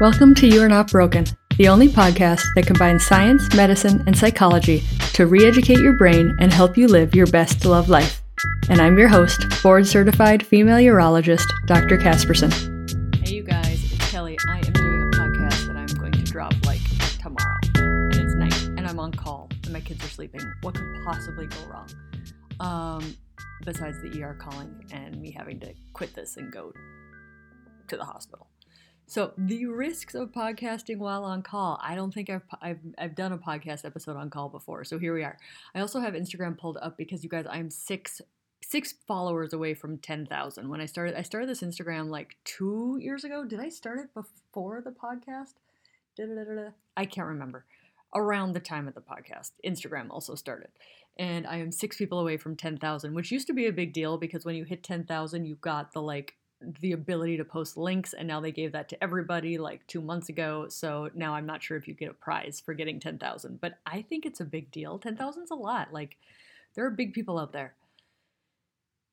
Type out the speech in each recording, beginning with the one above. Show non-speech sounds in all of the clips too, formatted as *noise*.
Welcome to You Are Not Broken, the only podcast that combines science, medicine, and psychology to re educate your brain and help you live your best love life. And I'm your host, board certified female urologist, Dr. Casperson. Hey, you guys, it's Kelly. I am doing a podcast that I'm going to drop like tomorrow. And it's night, and I'm on call, and my kids are sleeping. What could possibly go wrong? Um, besides the ER calling and me having to quit this and go to the hospital. So the risks of podcasting while on call. I don't think I've, I've I've done a podcast episode on call before. So here we are. I also have Instagram pulled up because you guys, I'm six six followers away from 10,000. When I started I started this Instagram like 2 years ago. Did I start it before the podcast? Da-da-da-da-da. I can't remember. Around the time of the podcast, Instagram also started. And I am 6 people away from 10,000, which used to be a big deal because when you hit 10,000, you got the like the ability to post links and now they gave that to everybody like 2 months ago so now I'm not sure if you get a prize for getting 10,000 but I think it's a big deal 10,000's a lot like there are big people out there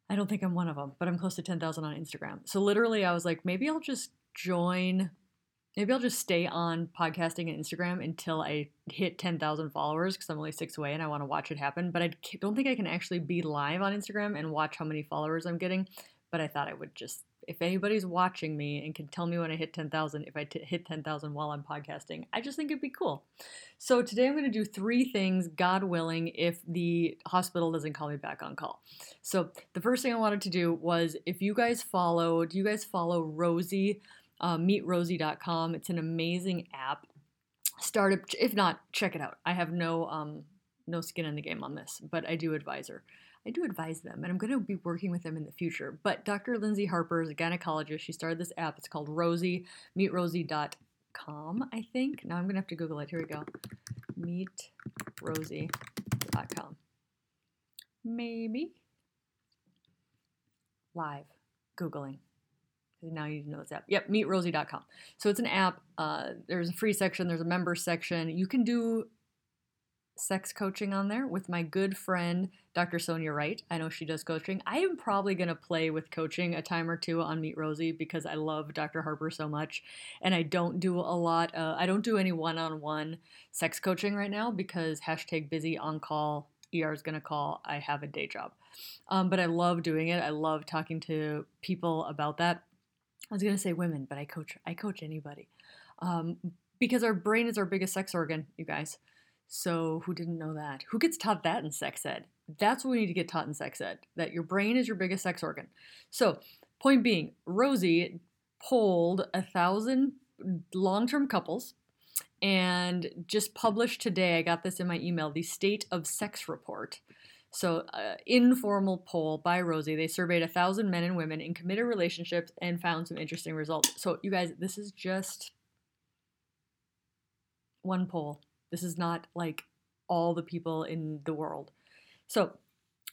I don't think I'm one of them but I'm close to 10,000 on Instagram so literally I was like maybe I'll just join maybe I'll just stay on podcasting and Instagram until I hit 10,000 followers because I'm only six away and I want to watch it happen. But I don't think I can actually be live on Instagram and watch how many followers I'm getting. But I thought I would just if anybody's watching me and can tell me when I hit 10,000, if I t- hit 10,000 while I'm podcasting, I just think it'd be cool. So today I'm going to do three things, God willing, if the hospital doesn't call me back on call. So the first thing I wanted to do was if you guys follow, do you guys follow Rosy, uh, meetrosy.com? It's an amazing app. Startup, if not, check it out. I have no um, no skin in the game on this, but I do advise her. I do advise them, and I'm going to be working with them in the future. But Dr. Lindsay Harper is a gynecologist. She started this app. It's called Rosy, meetrosy.com, I think. Now I'm going to have to Google it. Here we go. Meetrosy.com. Maybe. Live. Googling. Now you know this app. Yep, meetrosy.com. So it's an app. Uh, there's a free section, there's a member section. You can do sex coaching on there with my good friend Dr. Sonia Wright. I know she does coaching. I am probably going to play with coaching a time or two on Meet Rosy because I love Dr. Harper so much. And I don't do a lot, uh, I don't do any one on one sex coaching right now because hashtag busy on call. ER is going to call. I have a day job. Um, but I love doing it. I love talking to people about that. I was going to say women, but I coach. I coach anybody um, because our brain is our biggest sex organ, you guys. So, who didn't know that? Who gets taught that in sex ed? That's what we need to get taught in sex ed that your brain is your biggest sex organ. So, point being, Rosy polled a thousand long term couples and just published today, I got this in my email, the State of Sex Report. So, uh, informal poll by Rosy. They surveyed a thousand men and women in committed relationships and found some interesting results. So, you guys, this is just one poll. This is not like all the people in the world. So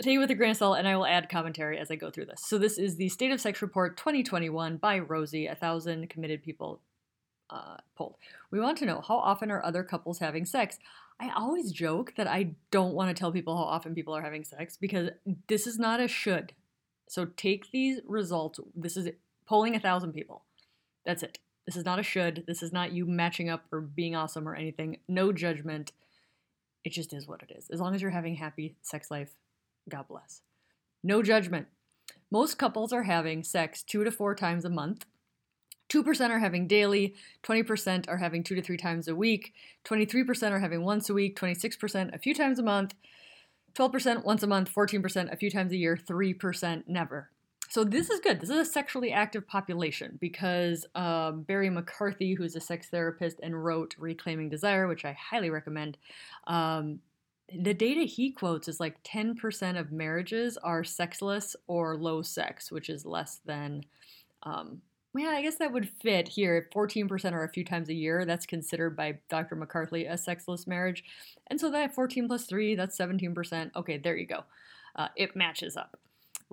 take it with a grain of salt, and I will add commentary as I go through this. So this is the State of Sex Report 2021 by Rosy, a thousand committed people uh, polled. We want to know how often are other couples having sex? I always joke that I don't want to tell people how often people are having sex because this is not a should. So take these results. This is polling a thousand people. That's it. This is not a should. This is not you matching up or being awesome or anything. No judgment. It just is what it is. As long as you're having happy sex life, God bless. No judgment. Most couples are having sex two to four times a month. 2% are having daily, 20% are having two to three times a week, 23% are having once a week, 26% a few times a month, 12% once a month, 14% a few times a year, 3% never. So this is good. This is a sexually active population because um, Barry McCarthy, who's a sex therapist and wrote Reclaiming Desire, which I highly recommend, um, the data he quotes is like 10% of marriages are sexless or low sex, which is less than, um, yeah, I guess that would fit here. 14% are a few times a year. That's considered by Dr. McCarthy a sexless marriage. And so that 14 plus 3, that's 17%. Okay, there you go. Uh, it matches up.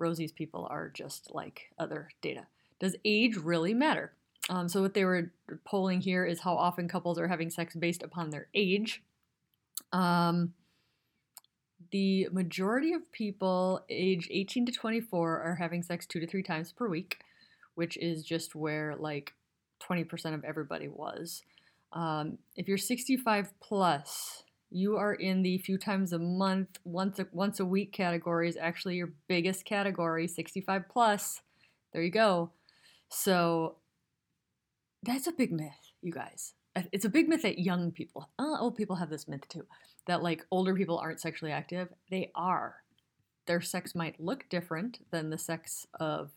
Rosy's people are just like other data. Does age really matter? Um, so, what they were polling here is how often couples are having sex based upon their age. Um, the majority of people age 18 to 24 are having sex two to three times per week, which is just where like 20% of everybody was. Um, if you're 65 plus, you are in the few times a month, once a, once a week category is actually your biggest category, 65 plus. There you go. So that's a big myth, you guys. It's a big myth that young people, uh, old people have this myth too, that like older people aren't sexually active. They are. Their sex might look different than the sex of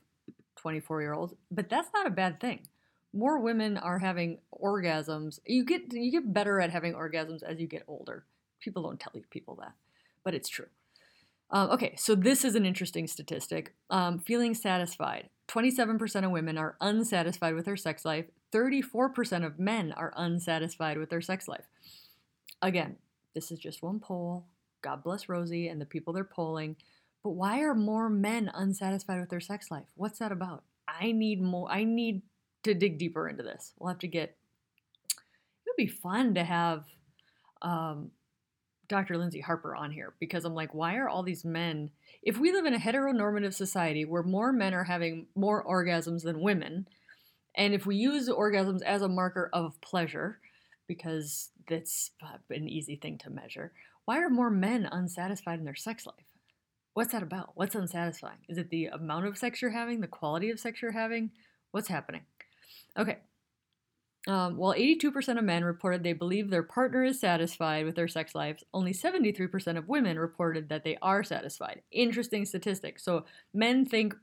24 year olds, but that's not a bad thing. More women are having orgasms. You get you get better at having orgasms as you get older. People don't tell you people that, but it's true. Um, okay, so this is an interesting statistic. Um, feeling satisfied. 27% of women are unsatisfied with their sex life. 34% of men are unsatisfied with their sex life. Again, this is just one poll. God bless Rosy and the people they're polling. But why are more men unsatisfied with their sex life? What's that about? I need more. I need to dig deeper into this. We'll have to get. It would be fun to have um, Dr. Lindsay Harper on here because I'm like, why are all these men? If we live in a heteronormative society where more men are having more orgasms than women, and if we use orgasms as a marker of pleasure, because that's an easy thing to measure, why are more men unsatisfied in their sex life? What's that about? What's unsatisfying? Is it the amount of sex you're having, the quality of sex you're having? What's happening? Okay. Um, while 82% of men reported they believe their partner is satisfied with their sex lives, only 73% of women reported that they are satisfied. Interesting statistic. So men think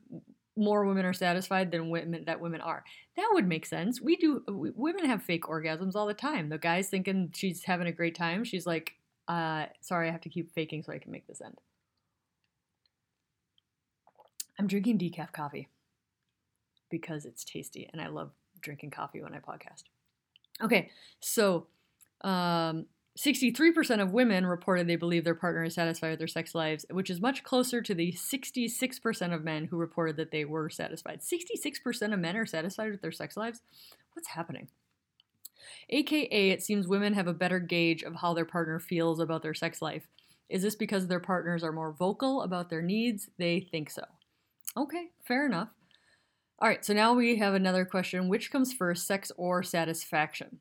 more women are satisfied than women that women are. That would make sense. We do. We, women have fake orgasms all the time. The guy's thinking she's having a great time. She's like, uh, "Sorry, I have to keep faking so I can make this end." I'm drinking decaf coffee because it's tasty and I love drinking coffee when I podcast. Okay, so um, 63% of women reported they believe their partner is satisfied with their sex lives, which is much closer to the 66% of men who reported that they were satisfied. 66% of men are satisfied with their sex lives? What's happening? AKA, it seems women have a better gauge of how their partner feels about their sex life. Is this because their partners are more vocal about their needs? They think so. Okay, fair enough. All right, so now we have another question. Which comes first, sex or satisfaction?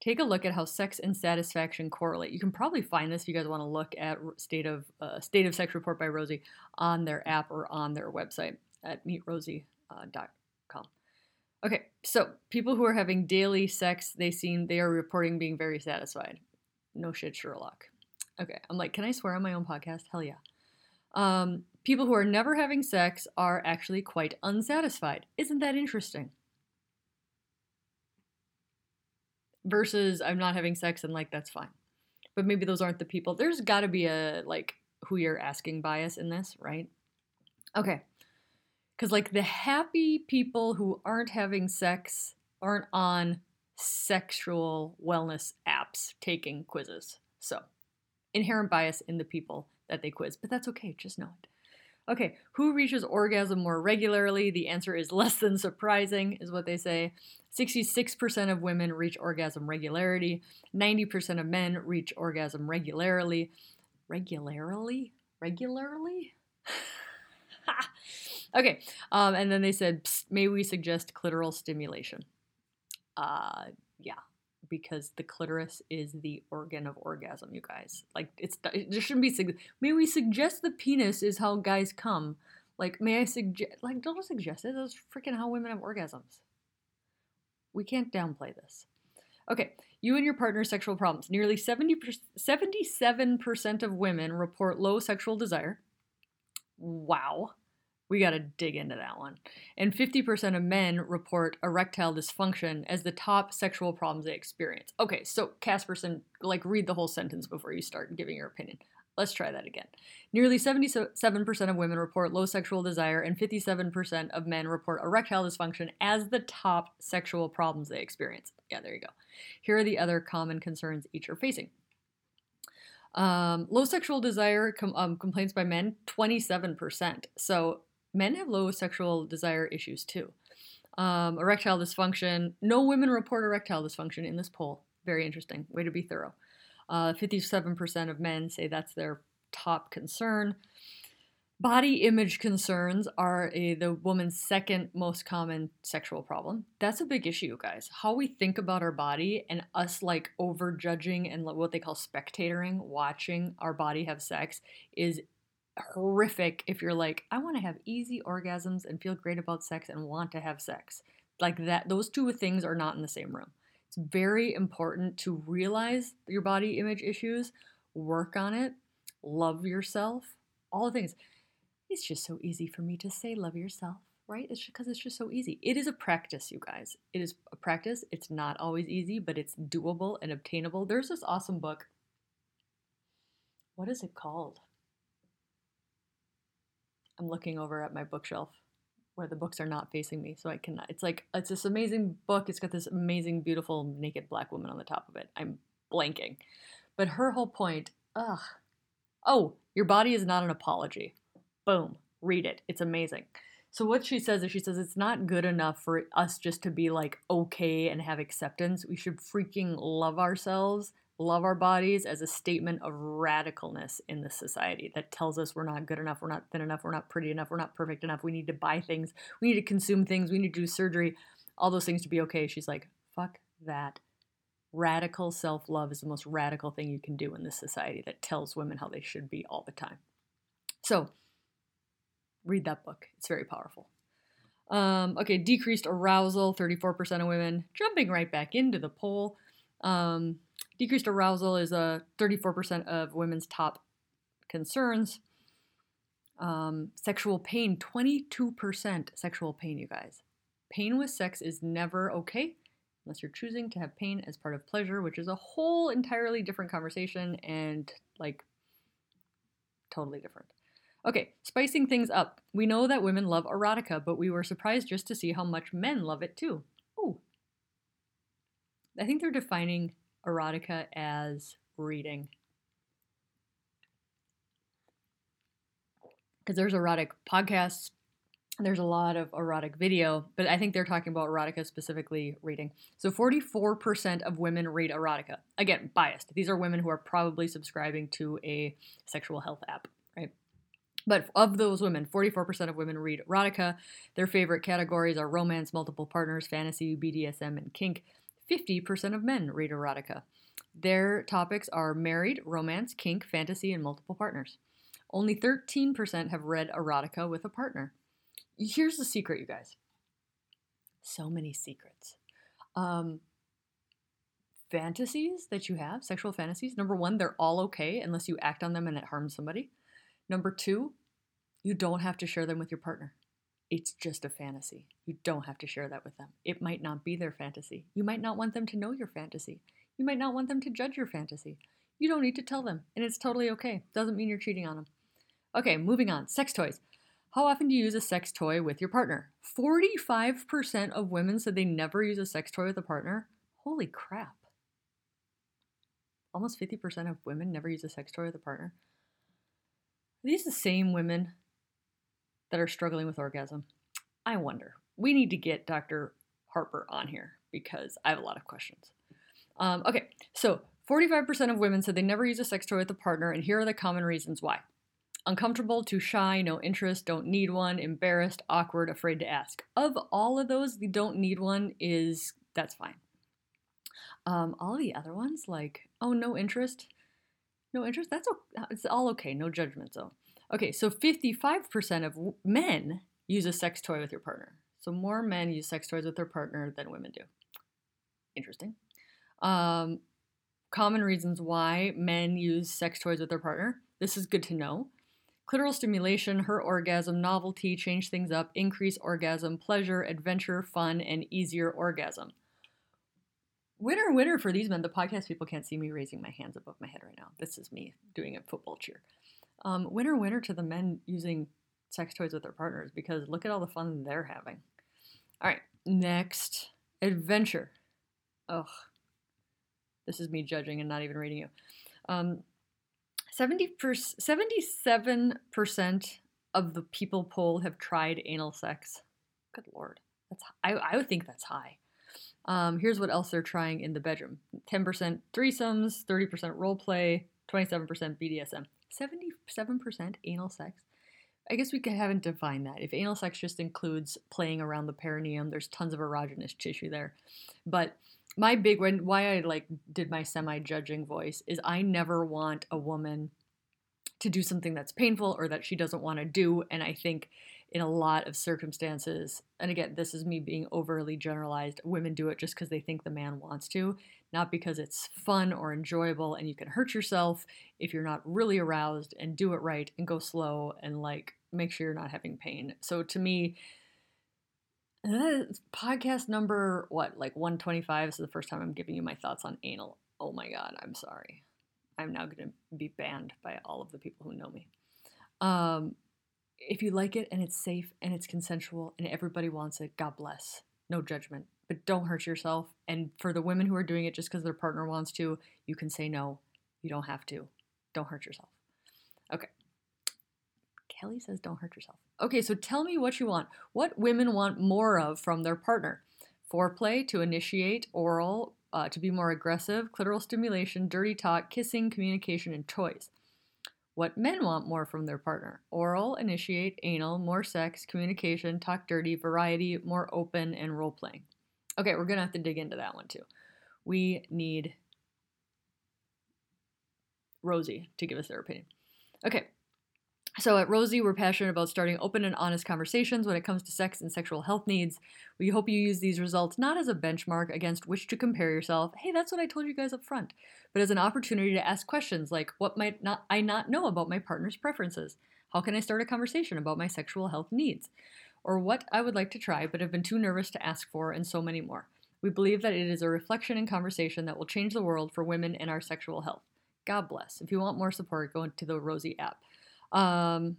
Take a look at how sex and satisfaction correlate. You can probably find this if you guys want to look at State of uh, State of Sex Report by Rosy on their app or on their website at meetrosy.com. Uh, okay, so people who are having daily sex, they seem they are reporting being very satisfied. No shit, Sherlock. Okay, I'm like, can I swear on my own podcast? Hell yeah. Um, people who are never having sex are actually quite unsatisfied. Isn't that interesting? Versus I'm not having sex and like that's fine. But maybe those aren't the people. There's got to be a like who you're asking bias in this, right? Okay. Cuz like the happy people who aren't having sex aren't on sexual wellness apps taking quizzes. So, inherent bias in the people that they quiz, but that's okay, just know it. Okay, who reaches orgasm more regularly? The answer is less than surprising, is what they say. 66% of women reach orgasm regularity. 90% of men reach orgasm regularly. Regularly? Regularly? *laughs* okay, um, and then they said, may we suggest clitoral stimulation? Uh, yeah, because the clitoris is the organ of orgasm, you guys. Like it's there shouldn't be. May we suggest the penis is how guys come? Like, may I suggest? Like, don't suggest it. That's freaking how women have orgasms. We can't downplay this. Okay, you and your partner's sexual problems. Nearly 70 77% of women report low sexual desire. Wow we got to dig into that one. And 50% of men report erectile dysfunction as the top sexual problems they experience. Okay, so Casperson, like read the whole sentence before you start giving your opinion. Let's try that again. Nearly 77% of women report low sexual desire, and 57% of men report erectile dysfunction as the top sexual problems they experience. Yeah, there you go. Here are the other common concerns each are facing. Um, low sexual desire com- um, complaints by men, 27%. So men have low sexual desire issues too. Um, erectile dysfunction. No women report erectile dysfunction in this poll. Very interesting. Way to be thorough. Uh, 57% of men say that's their top concern. Body image concerns are a, the woman's second most common sexual problem. That's a big issue, guys. How we think about our body and us like over judging and what they call spectatoring, watching our body have sex, is horrific if you're like, I want to have easy orgasms and feel great about sex and want to have sex. Like that, those two things are not in the same room. It's very important to realize your body image issues, work on it, love yourself, all the things it's just so easy for me to say love yourself, right? It's because it's just so easy. It is a practice, you guys. It is a practice. It's not always easy, but it's doable and obtainable. There's this awesome book. What is it called? I'm looking over at my bookshelf where the books are not facing me, so I can. It's like it's this amazing book. It's got this amazing, beautiful naked black woman on the top of it. I'm blanking, but her whole point. Ugh. Oh, your body is not an apology. Boom, read it. It's amazing. So what she says is she says it's not good enough for us just to be like okay and have acceptance. We should freaking love ourselves, love our bodies as a statement of radicalness in the society that tells us we're not good enough, we're not thin enough, we're not pretty enough, we're not perfect enough. We need to buy things, we need to consume things, we need to do surgery, all those things to be okay. She's like, fuck that. Radical self love is the most radical thing you can do in this society that tells women how they should be all the time. So, read that book. It's very powerful. Um, okay, decreased arousal, 34% of women. Jumping right back into the poll. Um, decreased arousal is a 34% of women's top concerns. Um, sexual pain, 22% sexual pain, you guys. Pain with sex is never okay unless you're choosing to have pain as part of pleasure, which is a whole entirely different conversation and like totally different. Okay, spicing things up. We know that women love erotica, but we were surprised just to see how much men love it too. Ooh. I think they're defining erotica as reading. Because there's erotic podcasts, there's a lot of erotic video, but I think they're talking about erotica specifically reading. So 44% of women read erotica. Again, biased. These are women who are probably subscribing to a sexual health app. Right? But of those women, 44% of women read erotica. Their favorite categories are romance, multiple partners, fantasy, BDSM, and kink. 50% of men read erotica. Their topics are married, romance, kink, fantasy, and multiple partners. Only 13% have read erotica with a partner. Here's the secret, you guys. So many secrets. Um, fantasies that you have, sexual fantasies, number one, they're all okay unless you act on them and it harms somebody. Number two, you don't have to share them with your partner. It's just a fantasy. You don't have to share that with them. It might not be their fantasy. You might not want them to know your fantasy. You might not want them to judge your fantasy. You don't need to tell them, and it's totally okay. Doesn't mean you're cheating on them. Okay, moving on. Sex toys. How often do you use a sex toy with your partner? 45% of women said they never use a sex toy with a partner. Holy crap. Almost 50% of women never use a sex toy with a partner. Are these the same women that are struggling with orgasm? I wonder. We need to get Dr. Harper on here because I have a lot of questions. Um, okay, so 45% of women said they never use a sex toy with a partner, and here are the common reasons why uncomfortable, too shy, no interest, don't need one, embarrassed, awkward, afraid to ask. Of all of those, the don't need one is that's fine. Um, all the other ones, like, oh, no interest, no interest, that's it's all okay, no judgment zone. Okay, so 55% of men use a sex toy with your partner. So more men use sex toys with their partner than women do. Interesting. Um, common reasons why men use sex toys with their partner. This is good to know. Clitoral stimulation, her orgasm, novelty, change things up, increase orgasm, pleasure, adventure, fun, and easier orgasm. Winner, winner for these men. The podcast people can't see me raising my hands above my head right now. This is me doing a football cheer. Um, winner, winner to the men using sex toys with their partners because look at all the fun they're having. All right, next adventure. Ugh, this is me judging and not even reading you. Um, 70 77% of the people polled have tried anal sex. Good lord, that's I, I would think that's high. Um, here's what else they're trying in the bedroom: 10% threesomes, 30% role play, 27% BDSM. 77% anal sex, I guess we haven't defined that. If anal sex just includes playing around the perineum, there's tons of erogenous tissue there. But my big one, why I like did my semi-judging voice is I never want a woman to do something that's painful or that she doesn't want to do. And I think in a lot of circumstances, and again, this is me being overly generalized, women do it just because they think the man wants to, not because it's fun or enjoyable and you can hurt yourself if you're not really aroused and do it right and go slow and like make sure you're not having pain. So to me, podcast number what like 125 this is the first time i'm giving you my thoughts on anal. Oh my god i'm sorry. I'm now going to be banned by all of the people who know me. Um if you like it and it's safe and it's consensual and everybody wants it, God bless. No judgment. But don't hurt yourself. And for the women who are doing it just because their partner wants to, you can say no. You don't have to. Don't hurt yourself. Okay. Kelly says don't hurt yourself. Okay, so tell me what you want. What women want more of from their partner? Foreplay to initiate, oral, uh, to be more aggressive, clitoral stimulation, dirty talk, kissing, communication, and toys what men want more from their partner oral, initiate, anal, more sex, communication, talk dirty, variety, more open, and role playing. Okay, we're gonna have to dig into that one too. We need Rosy to give us their opinion. Okay, so at Rosy, we're passionate about starting open and honest conversations when it comes to sex and sexual health needs. We hope you use these results not as a benchmark against which to compare yourself, hey, that's what I told you guys up front, but as an opportunity to ask questions like, what might not I not know about my partner's preferences? How can I start a conversation about my sexual health needs? Or what I would like to try but have been too nervous to ask for, and so many more. We believe that it is a reflection and conversation that will change the world for women and our sexual health. God bless. If you want more support, go to the Rosy app. Um,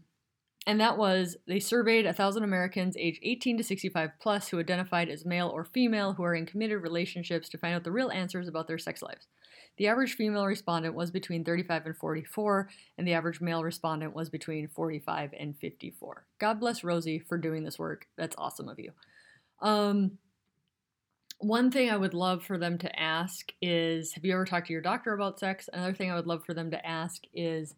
and that was they surveyed 1,000 Americans aged 18 to 65 plus who identified as male or female who are in committed relationships to find out the real answers about their sex lives. The average female respondent was between 35 and 44, and the average male respondent was between 45 and 54. God bless Rosy for doing this work. That's awesome of you. Um, one thing I would love for them to ask is Have you ever talked to your doctor about sex? Another thing I would love for them to ask is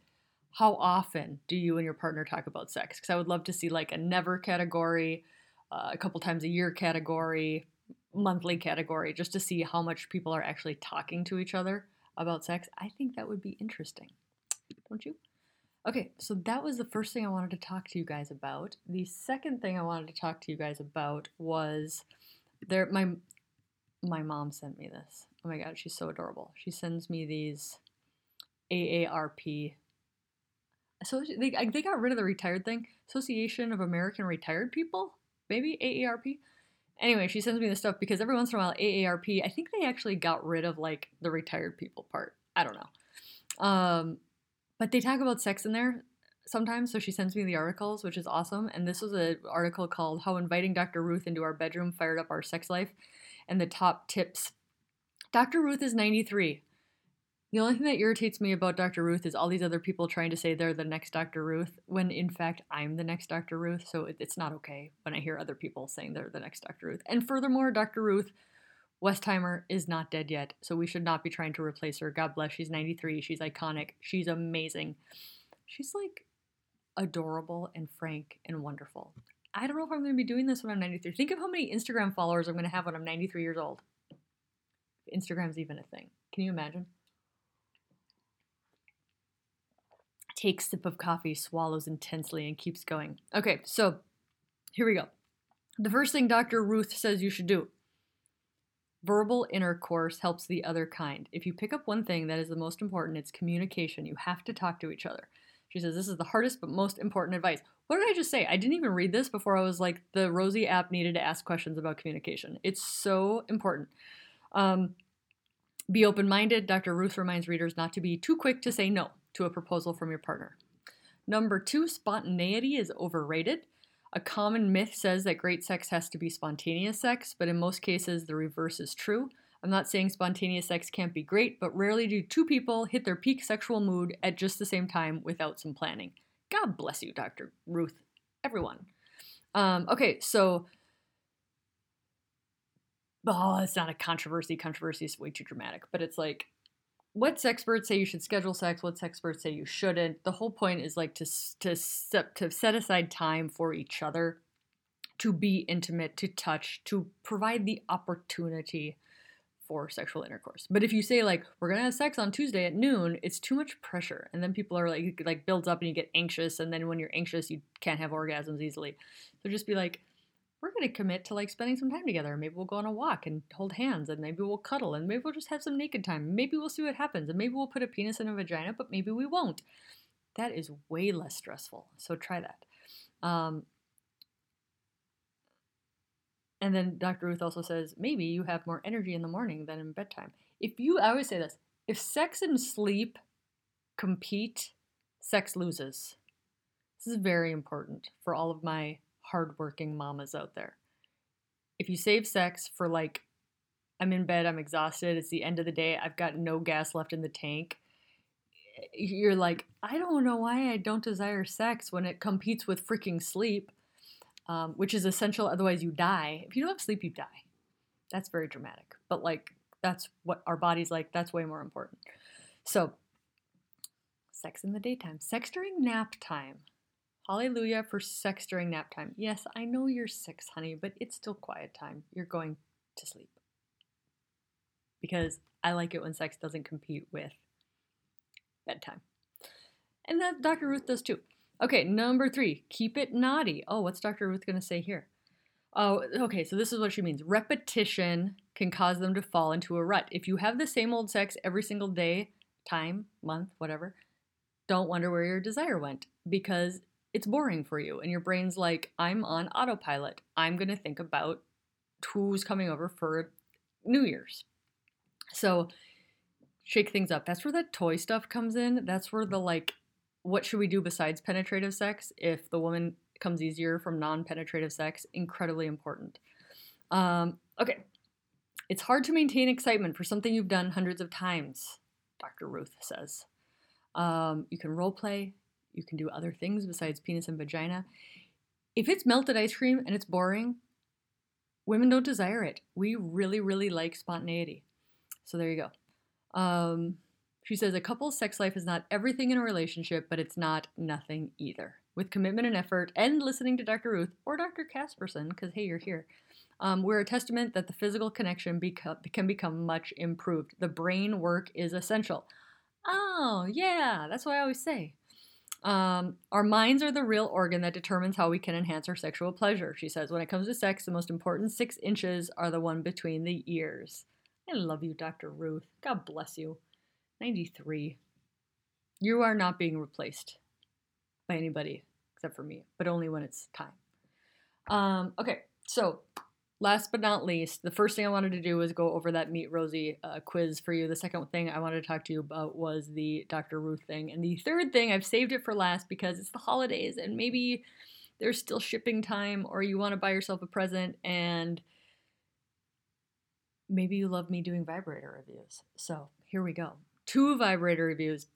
how often do you and your partner talk about sex? Because I would love to see like a never category, uh, a couple times a year category, monthly category, just to see how much people are actually talking to each other about sex. I think that would be interesting, don't you? Okay, so that was the first thing I wanted to talk to you guys about. The second thing I wanted to talk to you guys about was there my my mom sent me this. Oh my god, she's so adorable. She sends me these AARP so they they got rid of the retired thing. Association of American Retired People, maybe AARP. Anyway, she sends me this stuff because every once in a while AARP, I think they actually got rid of like the retired people part. I don't know. Um, but they talk about sex in there sometimes, so she sends me the articles, which is awesome. And this was an article called "How Inviting Dr. Ruth into Our Bedroom Fired Up Our Sex Life," and the top tips. Dr. Ruth is 93. The only thing that irritates me about Dr. Ruth is all these other people trying to say they're the next Dr. Ruth, when in fact I'm the next Dr. Ruth. So it's not okay when I hear other people saying they're the next Dr. Ruth. And furthermore, Dr. Ruth Westheimer is not dead yet, so we should not be trying to replace her. God bless. She's 93. She's iconic. She's amazing. She's like adorable and frank and wonderful. I don't know if I'm going to be doing this when I'm 93. Think of how many Instagram followers I'm going to have when I'm 93 years old. Instagram's even a thing. Can you imagine? Takes sip of coffee, swallows intensely, and keeps going. Okay, so here we go. The first thing Dr. Ruth says you should do verbal intercourse helps the other kind. If you pick up one thing that is the most important, it's communication. You have to talk to each other. She says this is the hardest but most important advice. What did I just say? I didn't even read this before I was like, the Rosy app needed to ask questions about communication. It's so important. Um, be open minded. Dr. Ruth reminds readers not to be too quick to say no to a proposal from your partner. Number two, spontaneity is overrated. A common myth says that great sex has to be spontaneous sex, but in most cases, the reverse is true. I'm not saying spontaneous sex can't be great, but rarely do two people hit their peak sexual mood at just the same time without some planning. God bless you, Dr. Ruth. Everyone. Um, okay, so. Oh, it's not a controversy. Controversy is way too dramatic, but it's like what's experts say you should schedule sex? What's experts say you shouldn't? The whole point is like to to to set aside time for each other to be intimate to touch to provide the opportunity for sexual intercourse. But if you say like we're gonna have sex on tuesday at noon it's too much pressure. And then people are like like builds up and you get anxious. And then when you're anxious you can't have orgasms easily. So just be like we're going to commit to like spending some time together. Maybe we'll go on a walk and hold hands and maybe we'll cuddle and maybe we'll just have some naked time. Maybe we'll see what happens and maybe we'll put a penis in a vagina, but maybe we won't. That is way less stressful. So try that. Um, and then Dr. Ruth also says maybe you have more energy in the morning than in bedtime. If you, I always say this if sex and sleep compete, sex loses. This is very important for all of my hardworking mamas out there. If you save sex for like, I'm in bed, I'm exhausted, it's the end of the day, I've got no gas left in the tank, you're like, I don't know why I don't desire sex when it competes with freaking sleep, um, which is essential, otherwise, you die. If you don't have sleep, you die. That's very dramatic. But like, that's what our body's like, that's way more important. So, sex in the daytime, sex during nap time. Hallelujah for sex during nap time. Yes, I know you're six, honey, but it's still quiet time. You're going to sleep. Because I like it when sex doesn't compete with bedtime. And that Dr. Ruth does too. Okay, number three, keep it naughty. Oh, what's Dr. Ruth going to say here? Oh, okay, so this is what she means. Repetition can cause them to fall into a rut. If you have the same old sex every single day, time, month, whatever, don't wonder where your desire went because it's boring for you and your brain's like i'm on autopilot. I'm going to think about who's coming over for new year's. So shake things up. That's where that toy stuff comes in. That's where the like what should we do besides penetrative sex if the woman comes easier from non-penetrative sex? Incredibly important. Um, okay. It's hard to maintain excitement for something you've done hundreds of times dr ruth says. Um, you can role play you can do other things besides penis and vagina. If it's melted ice cream and it's boring, women don't desire it. We really, really like spontaneity. So there you go. Um, she says a couple's sex life is not everything in a relationship, but it's not nothing either. With commitment and effort, and listening to Dr. Ruth or Dr. Casperson, because hey, you're here, um, we're a testament that the physical connection beco- can become much improved. The brain work is essential. Oh, yeah, that's what I always say. Um, our minds are the real organ that determines how we can enhance our sexual pleasure, she says. When it comes to sex, the most important six inches are the one between the ears. I love you, Dr. Ruth. God bless you. 93. You are not being replaced by anybody except for me, but only when it's time. Um, okay, so last but not least, the first thing I wanted to do was go over that Meet Rosy uh, quiz for you. The second thing I wanted to talk to you about was the Dr. Ruth thing. And the third thing, I've saved it for last because it's the holidays and maybe there's still shipping time or you want to buy yourself a present and maybe you love me doing vibrator reviews. So here we go. Two vibrator reviews.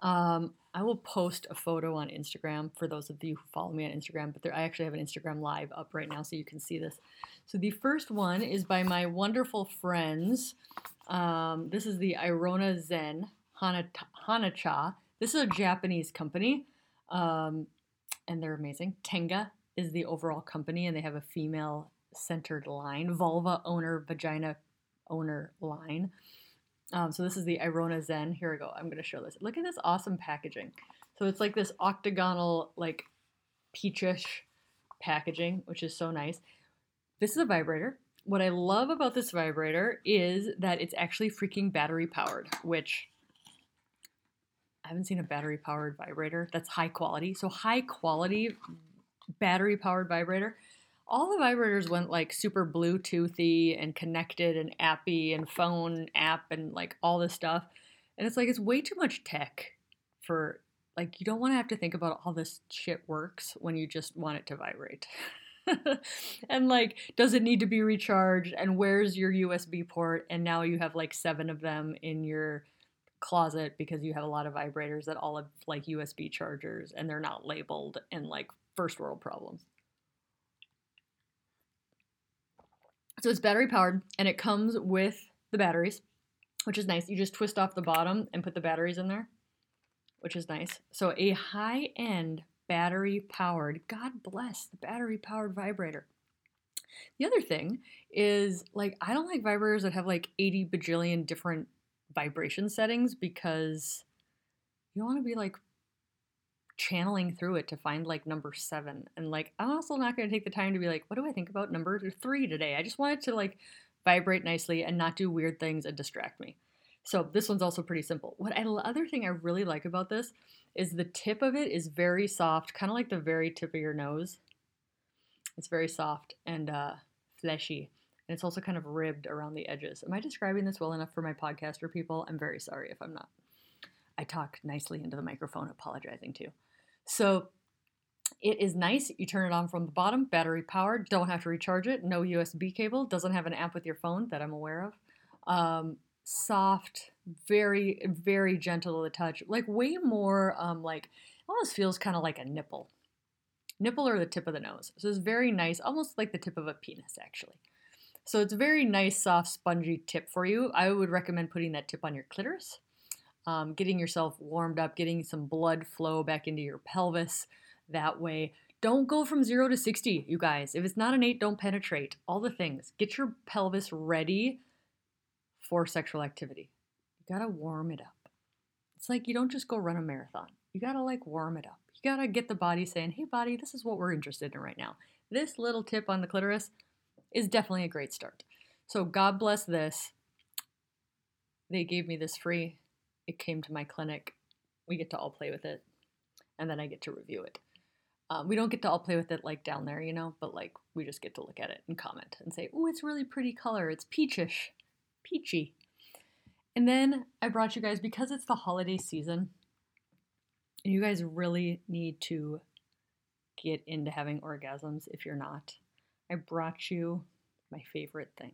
Um, I will post a photo on Instagram for those of you who follow me on Instagram, but there, I actually have an Instagram live up right now so you can see this. So the first one is by my wonderful friends. Um, this is the Iroha Zen Hanacha. This is a Japanese company, um, and they're amazing. Tenga is the overall company, and they have a female centered line, vulva owner, vagina owner line. Um, so this is the Iroha Zen. Here we go. I'm going to show this. Look at this awesome packaging. So it's like this octagonal, like peachish packaging, which is so nice. This is a vibrator. What I love about this vibrator is that it's actually freaking battery powered, which I haven't seen a battery powered vibrator that's high quality. So high quality battery powered vibrator all the vibrators went like super Bluetoothy and connected and appy and phone app and like all this stuff. And it's like it's way too much tech for like you don't want to have to think about all this shit works when you just want it to vibrate. *laughs* and like does it need to be recharged and where's your USB port and now you have like 7 of them in your closet because you have a lot of vibrators that all have like USB chargers and they're not labeled and like first world problems. So it's battery powered and it comes with the batteries. which is nice. You just twist off the bottom and put the batteries in there, which is nice. So a high end battery powered, God bless the battery powered vibrator. The other thing is like I don't like vibrators that have like 80 bajillion different vibration settings because you don't want to be like channeling through it to find like number seven. And like, I'm also not going to take the time to be like, what do I think about number three today? I just want it to like vibrate nicely and not do weird things and distract me. So this one's also pretty simple. What I, other thing I really like about this is the tip of it is very soft, kind of like the very tip of your nose. It's very soft and uh, fleshy. And it's also kind of ribbed around the edges. Am I describing this well enough for my podcaster people? I'm very sorry if I'm not. I talk nicely into the microphone, apologizing too. So it is nice. You turn it on from the bottom, battery powered, don't have to recharge it, no USB cable, doesn't have an app with your phone that I'm aware of. Um, soft, very, very gentle to the touch, like way more um, like almost feels kind of like a nipple. Nipple or the tip of the nose. So it's very nice, almost like the tip of a penis, actually. So it's a very nice, soft, spongy tip for you. I would recommend putting that tip on your clitoris, um, getting yourself warmed up, getting some blood flow back into your pelvis that way. Don't go from zero to 60, you guys. If it's not an eight, don't penetrate. All the things. Get your pelvis ready for sexual activity. You gotta warm it up. It's like you don't just go run a marathon. You gotta like warm it up. You gotta get the body saying, hey, body, this is what we're interested in right now. This little tip on the clitoris is definitely a great start. So, God bless this. They gave me this free. It came to my clinic. We get to all play with it, and then I get to review it. Um, we don't get to all play with it like down there, you know, but like we just get to look at it and comment and say, oh, it's really pretty color. It's peachish, peachy. And then I brought you guys, because it's the holiday season, and you guys really need to get into having orgasms if you're not. I brought you my favorite thing.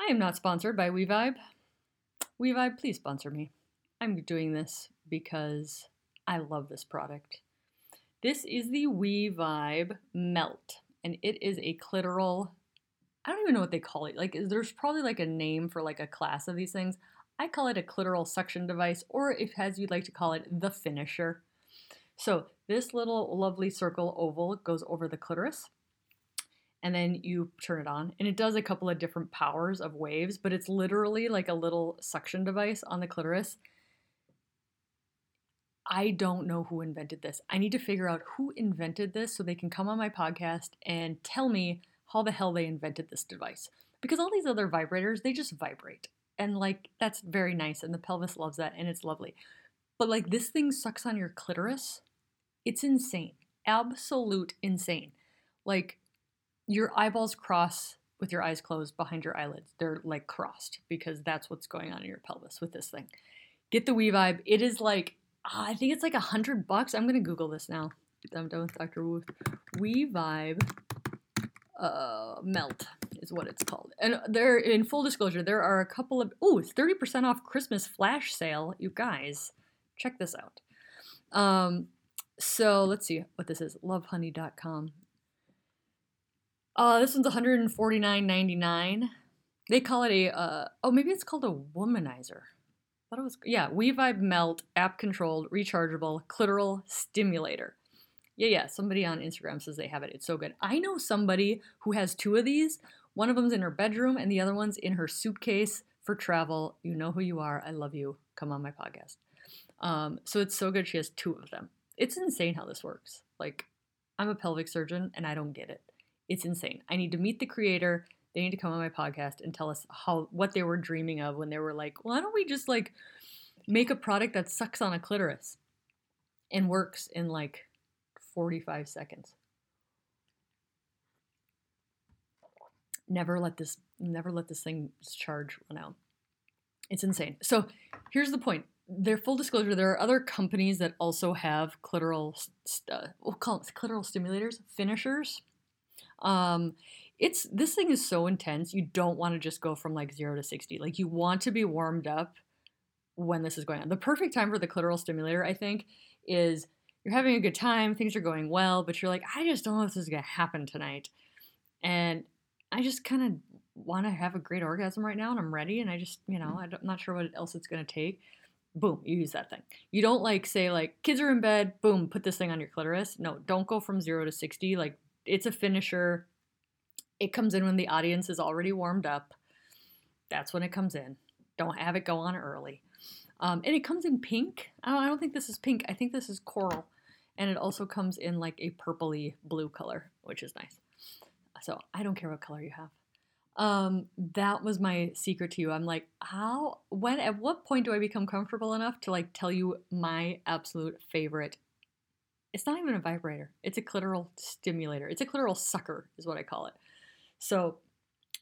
I am not sponsored by WeVibe. WeVibe, please sponsor me. I'm doing this because I love this product. This is the WeVibe Melt, and it is a clitoral. I don't even know what they call it. Like, there's probably like a name for like a class of these things. I call it a clitoral suction device, or if as you'd like to call it, the finisher. So this little lovely circle oval goes over the clitoris, and then you turn it on, and it does a couple of different powers of waves, but it's literally like a little suction device on the clitoris I don't know who invented this. I need to figure out who invented this so they can come on my podcast and tell me how the hell they invented this device. Because all these other vibrators, they just vibrate. And like that's very nice and the pelvis loves that and it's lovely. But like this thing sucks on your clitoris. It's insane. Absolute insane. Like your eyeballs cross with your eyes closed behind your eyelids. They're like crossed because that's what's going on in your pelvis with this thing. Get the WeVibe. It is like uh, I think it's like a hundred bucks. I'm gonna Google this now. I'm done with Dr. Wu. WeVibe uh, Melt is what it's called. And there, in full disclosure, there are a couple of oh, 30% off Christmas flash sale. You guys, check this out. Um, so let's see what this is. Lovehoney.com. Uh, this one's 149.99. They call it a uh, oh maybe it's called a womanizer thought it was yeah, WeVibe Melt app controlled rechargeable clitoral stimulator. Yeah, yeah. Somebody on Instagram says they have it. It's so good. I know somebody who has two of these. One of them's in her bedroom, and the other one's in her suitcase for travel. You know who you are. I love you. Come on my podcast. Um, so it's so good. She has two of them. It's insane how this works. Like, I'm a pelvic surgeon, and I don't get it. It's insane. I need to meet the creator they need to come on my podcast and tell us how what they were dreaming of when they were like, why don't we just like make a product that sucks on a clitoris and works in like 45 seconds. Never let this never let this thing charge run out. It's insane. So here's the point. Their full disclosure, there are other companies that also have clitoral, st- uh, we'll call it clitoral stimulators, finishers. Um, it's this thing is so intense you don't want to just go from like 0 to 60 like you want to be warmed up when this is going on the perfect time for the clitoral stimulator i think is you're having a good time things are going well but you're like i just don't know if this is going to happen tonight and i just kind of want to have a great orgasm right now and I'm ready and I just, you know, I'm not sure what else it's going to take. Boom, you use that thing. You don't like say like kids are in bed, boom, put this thing on your clitoris. No, don't go from 0 to 60 like it's a finisher. It comes in when the audience is already warmed up. That's when it comes in. Don't have it go on early. Um, and it comes in pink. I don't, I don't think this is pink. I think this is coral. And it also comes in like a purpley blue color, which is nice. So I don't care what color you have. Um, that was my secret to you. I'm like, how, when, at what point do I become comfortable enough to like tell you my absolute favorite? It's not even a vibrator. It's a clitoral stimulator. It's a clitoral sucker, is what I call it. So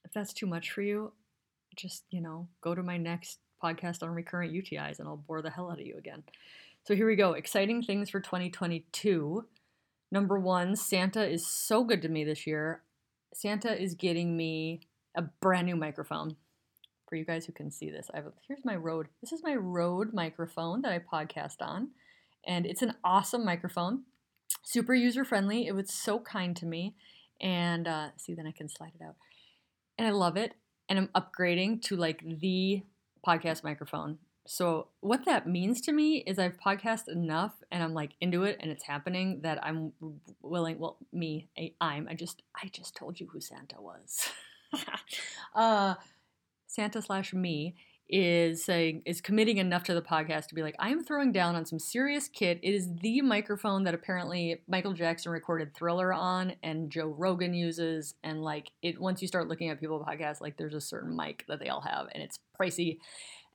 if that's too much for you, just, you know, go to my next podcast on recurrent UTIs and I'll bore the hell out of you again. So here we go. Exciting things for 2022. Number one, Santa is so good to me this year. Santa is getting me a brand new microphone. For you guys who can see this, I have a, here's my Rode. This is my Rode microphone that I podcast on, and it's an awesome microphone, super user friendly. It was so kind to me, and uh, see then I can slide it out, and I love it. And I'm upgrading to like the podcast microphone. So what that means to me is I've podcast enough and I'm like into it and it's happening that I'm willing. Well, me, I, I'm. I just I just told you who Santa was. *laughs* uh, Santa slash me is saying is committing enough to the podcast to be like, I am throwing down on some serious kit. It is the microphone that apparently Michael Jackson recorded Thriller on and Joe Rogan uses. And like it once you start looking at people podcasts, like there's a certain mic that they all have and it's pricey.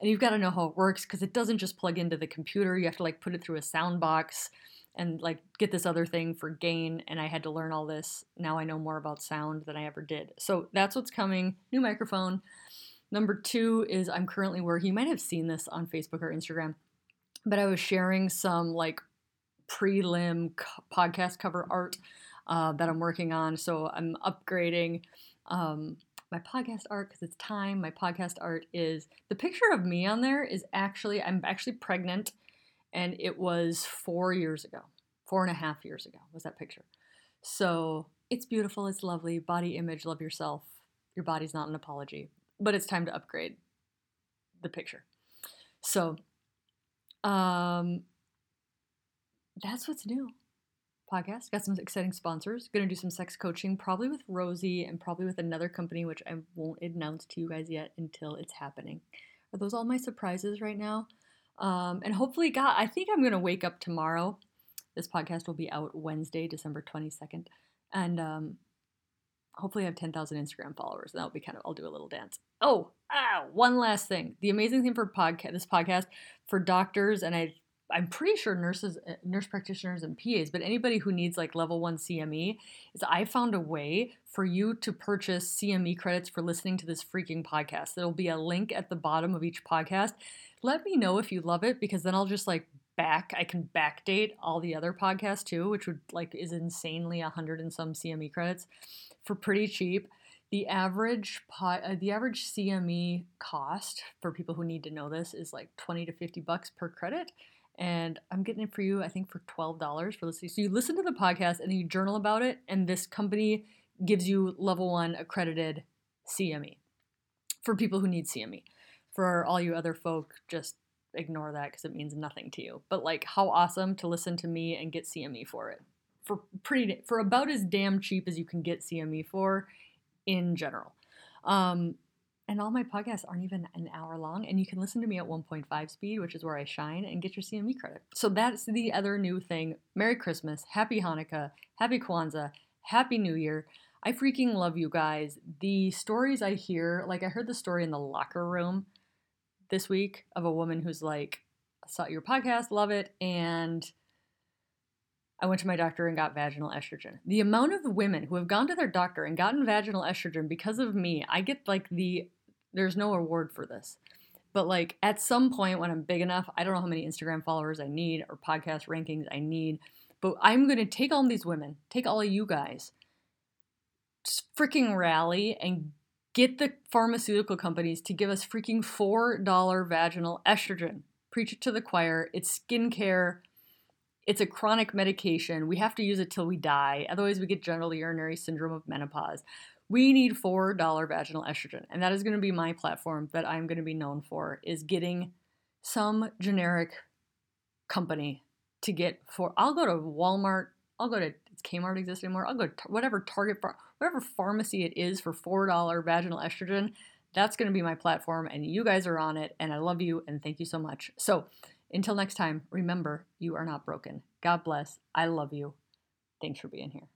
And you've got to know how it works because it doesn't just plug into the computer. You have to like put it through a sound box and like get this other thing for gain and i had to learn all this now i know more about sound than i ever did so that's what's coming new microphone Number two is I'm currently working. You might have seen this on Facebook or Instagram, but I was sharing some like prelim co- podcast cover art uh, that I'm working on. So I'm upgrading um, my podcast art because it's time. My podcast art is the picture of me on there is actually, I'm actually pregnant, and it was four years ago, four and a half years ago was that picture. So it's beautiful, it's lovely. Body image, love yourself. Your body's not an apology but it's time to upgrade the picture. So, um, that's what's new. Podcast got some exciting sponsors. Going to do some sex coaching, probably with Rosy and probably with another company, which I won't announce to you guys yet until it's happening. Are those all my surprises right now? Um, and hopefully, God, I think I'm going to wake up tomorrow. This podcast will be out Wednesday, December 22nd. And um, hopefully I have 10,000 Instagram followers. That'll be kind of, I'll do a little dance. Oh, ah, one last thing. The amazing thing for podcast, this podcast for doctors, and I, I'm pretty sure nurses, uh, nurse practitioners, and PAs, but anybody who needs like level one CME, is I found a way for you to purchase CME credits for listening to this freaking podcast. There'll be a link at the bottom of each podcast. Let me know if you love it because then I'll just like back I can backdate all the other podcasts too, which would like is insanely a hundred and some CME credits for pretty cheap. The average pot, uh, the average CME cost for people who need to know this is like 20 to 50 bucks per credit. And I'm getting it for you, I think, for $12 for listening. So you listen to the podcast and then you journal about it, and this company gives you level one accredited CME for people who need CME. For all you other folk, just ignore that because it means nothing to you. But like, how awesome to listen to me and get CME for it for pretty for about as damn cheap as you can get CME for in general. Um, and all my podcasts aren't even an hour long, and you can listen to me at 1.5 speed, which is where I shine, and get your CME credit. So that's the other new thing. Merry Christmas, Happy Hanukkah, Happy Kwanzaa, Happy New Year. I freaking love you guys. The stories I hear, like I heard the story in the locker room this week of a woman who's like, saw your podcast, love it, and I went to my doctor and got vaginal estrogen. The amount of women who have gone to their doctor and gotten vaginal estrogen because of me, I get like the there's no award for this. But like at some point when I'm big enough, I don't know how many Instagram followers I need or podcast rankings I need, but I'm going to take all these women, take all of you guys, just freaking rally and get the pharmaceutical companies to give us freaking $4 vaginal estrogen. Preach it to the choir. It's skincare it's a chronic medication. We have to use it till we die. Otherwise, we get genitourinary syndrome of menopause. We need $4 vaginal estrogen. And that is going to be my platform that I'm going to be known for is getting some generic company to get for I'll go to Walmart, I'll go to Kmart exists anymore? I'll go to whatever Target, whatever pharmacy it is for $4 vaginal estrogen. That's going to be my platform, and you guys are on it, and I love you, and thank you so much. So, until next time, remember, you are not broken. God bless. I love you. Thanks for being here.